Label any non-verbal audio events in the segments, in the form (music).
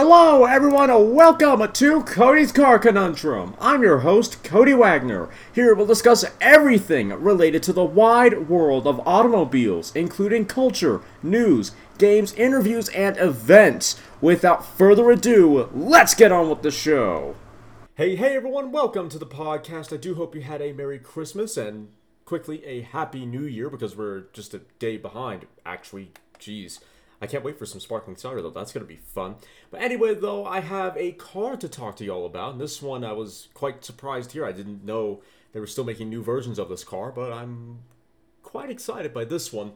Hello, everyone, and welcome to Cody's Car Conundrum. I'm your host, Cody Wagner. Here we'll discuss everything related to the wide world of automobiles, including culture, news, games, interviews, and events. Without further ado, let's get on with the show. Hey, hey, everyone, welcome to the podcast. I do hope you had a Merry Christmas and quickly a Happy New Year because we're just a day behind, actually. Jeez. I can't wait for some sparkling cider though. That's gonna be fun. But anyway, though, I have a car to talk to y'all about. And this one, I was quite surprised here. I didn't know they were still making new versions of this car, but I'm quite excited by this one.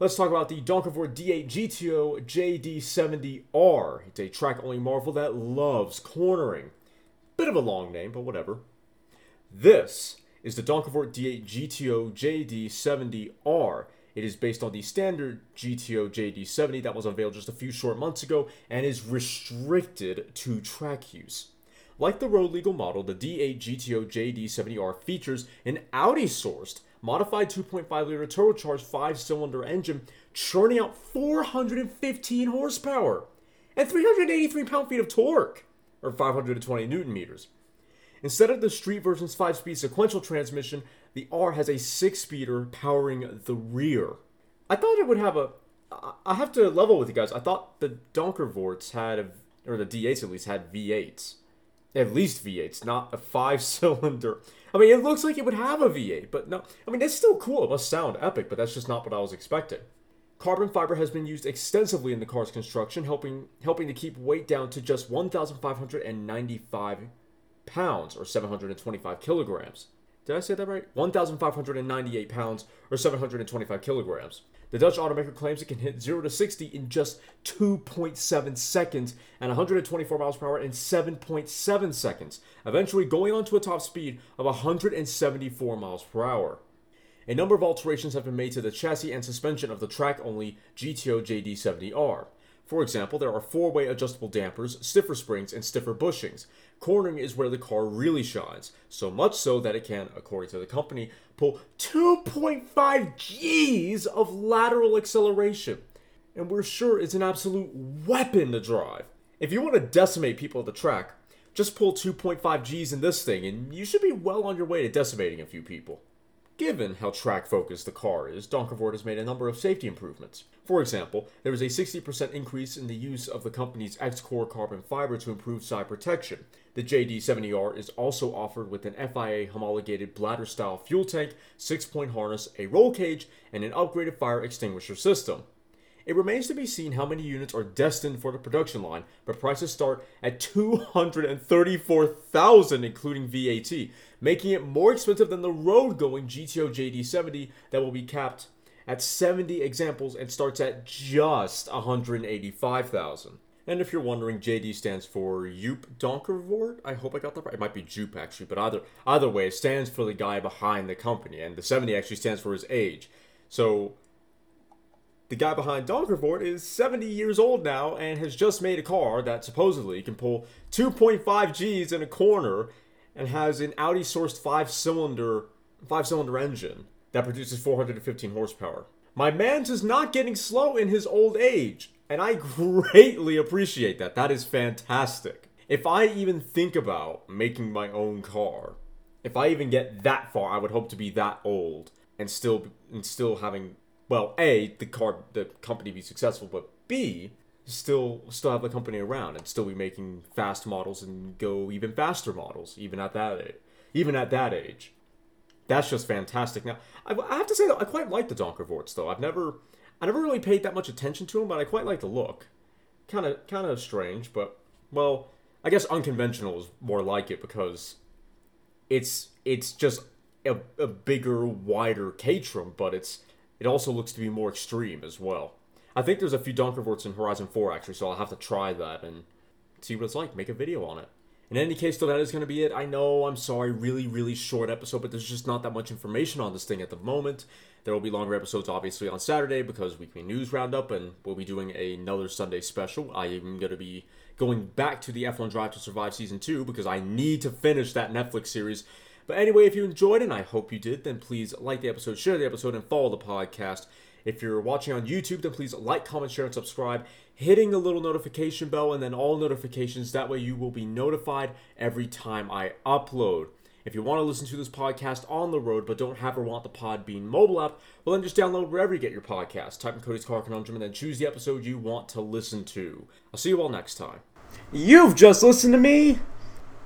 Let's talk about the Donkervoort D8 GTO JD70R. It's a track-only marvel that loves cornering. Bit of a long name, but whatever. This is the Donkervoort D8 GTO JD70R. It is based on the standard GTO JD70 that was unveiled just a few short months ago and is restricted to track use. Like the road legal model, the D8 GTO JD70R features an Audi sourced modified 2.5 liter turbocharged 5 cylinder engine churning out 415 horsepower and 383 pound feet of torque, or 520 newton meters. Instead of the street version's 5 speed sequential transmission, the R has a 6 speeder powering the rear. I thought it would have a. I have to level with you guys. I thought the Donkervoorts had, a, or the D8s at least, had V8s. At least V8s, not a 5 cylinder. I mean, it looks like it would have a V8, but no. I mean, it's still cool. It must sound epic, but that's just not what I was expecting. Carbon fiber has been used extensively in the car's construction, helping helping to keep weight down to just 1,595 pounds or 725 kilograms. Did I say that right? 1,598 pounds or 725 kilograms. The Dutch automaker claims it can hit 0 to 60 in just 2.7 seconds and 124 miles per hour in 7.7 seconds, eventually going on to a top speed of 174 miles per hour. A number of alterations have been made to the chassis and suspension of the track only GTO JD70R. For example, there are four way adjustable dampers, stiffer springs, and stiffer bushings. Cornering is where the car really shines, so much so that it can, according to the company, pull 2.5 Gs of lateral acceleration. And we're sure it's an absolute weapon to drive. If you want to decimate people at the track, just pull 2.5 Gs in this thing, and you should be well on your way to decimating a few people. Given how track focused the car is, Donkervoort has made a number of safety improvements. For example, there is a 60% increase in the use of the company's Ex-Core carbon fiber to improve side protection. The JD70R is also offered with an FIA homologated bladder style fuel tank, 6 point harness, a roll cage, and an upgraded fire extinguisher system. It remains to be seen how many units are destined for the production line, but prices start at 234,000 including VAT, making it more expensive than the road-going GTO JD70 that will be capped at 70 examples and starts at just 185,000. And if you're wondering, JD stands for Joop Donkervoort. I hope I got that right. It might be Joop actually, but either either way, it stands for the guy behind the company, and the 70 actually stands for his age. So the guy behind Donkervoort is 70 years old now and has just made a car that supposedly can pull 2.5 Gs in a corner and has an Audi sourced five cylinder five cylinder engine that produces 415 horsepower. My man's is not getting slow in his old age, and I (laughs) greatly appreciate that. That is fantastic. If I even think about making my own car, if I even get that far, I would hope to be that old and still and still having well, a the car the company be successful, but b still still have the company around and still be making fast models and go even faster models even at that age, even at that age. That's just fantastic. Now I, I have to say though I quite like the Donkervoorts though. I've never I never really paid that much attention to them, but I quite like the look. Kind of kind of strange, but well, I guess unconventional is more like it because it's it's just a, a bigger, wider Caterham, but it's it also looks to be more extreme as well. I think there's a few Donkervoorts in Horizon 4 actually, so I'll have to try that and see what it's like, make a video on it. In any case, though, that is going to be it. I know, I'm sorry, really, really short episode, but there's just not that much information on this thing at the moment. There will be longer episodes, obviously, on Saturday because Weekly News Roundup, and we'll be doing another Sunday special. I am going to be going back to the F1 Drive to Survive Season 2 because I need to finish that Netflix series but anyway, if you enjoyed and I hope you did, then please like the episode, share the episode, and follow the podcast. If you're watching on YouTube, then please like, comment, share, and subscribe, hitting the little notification bell and then all notifications. That way you will be notified every time I upload. If you want to listen to this podcast on the road but don't have or want the Podbean mobile app, well then just download wherever you get your podcast. Type in Cody's Car Conundrum and then choose the episode you want to listen to. I'll see you all next time. You've just listened to me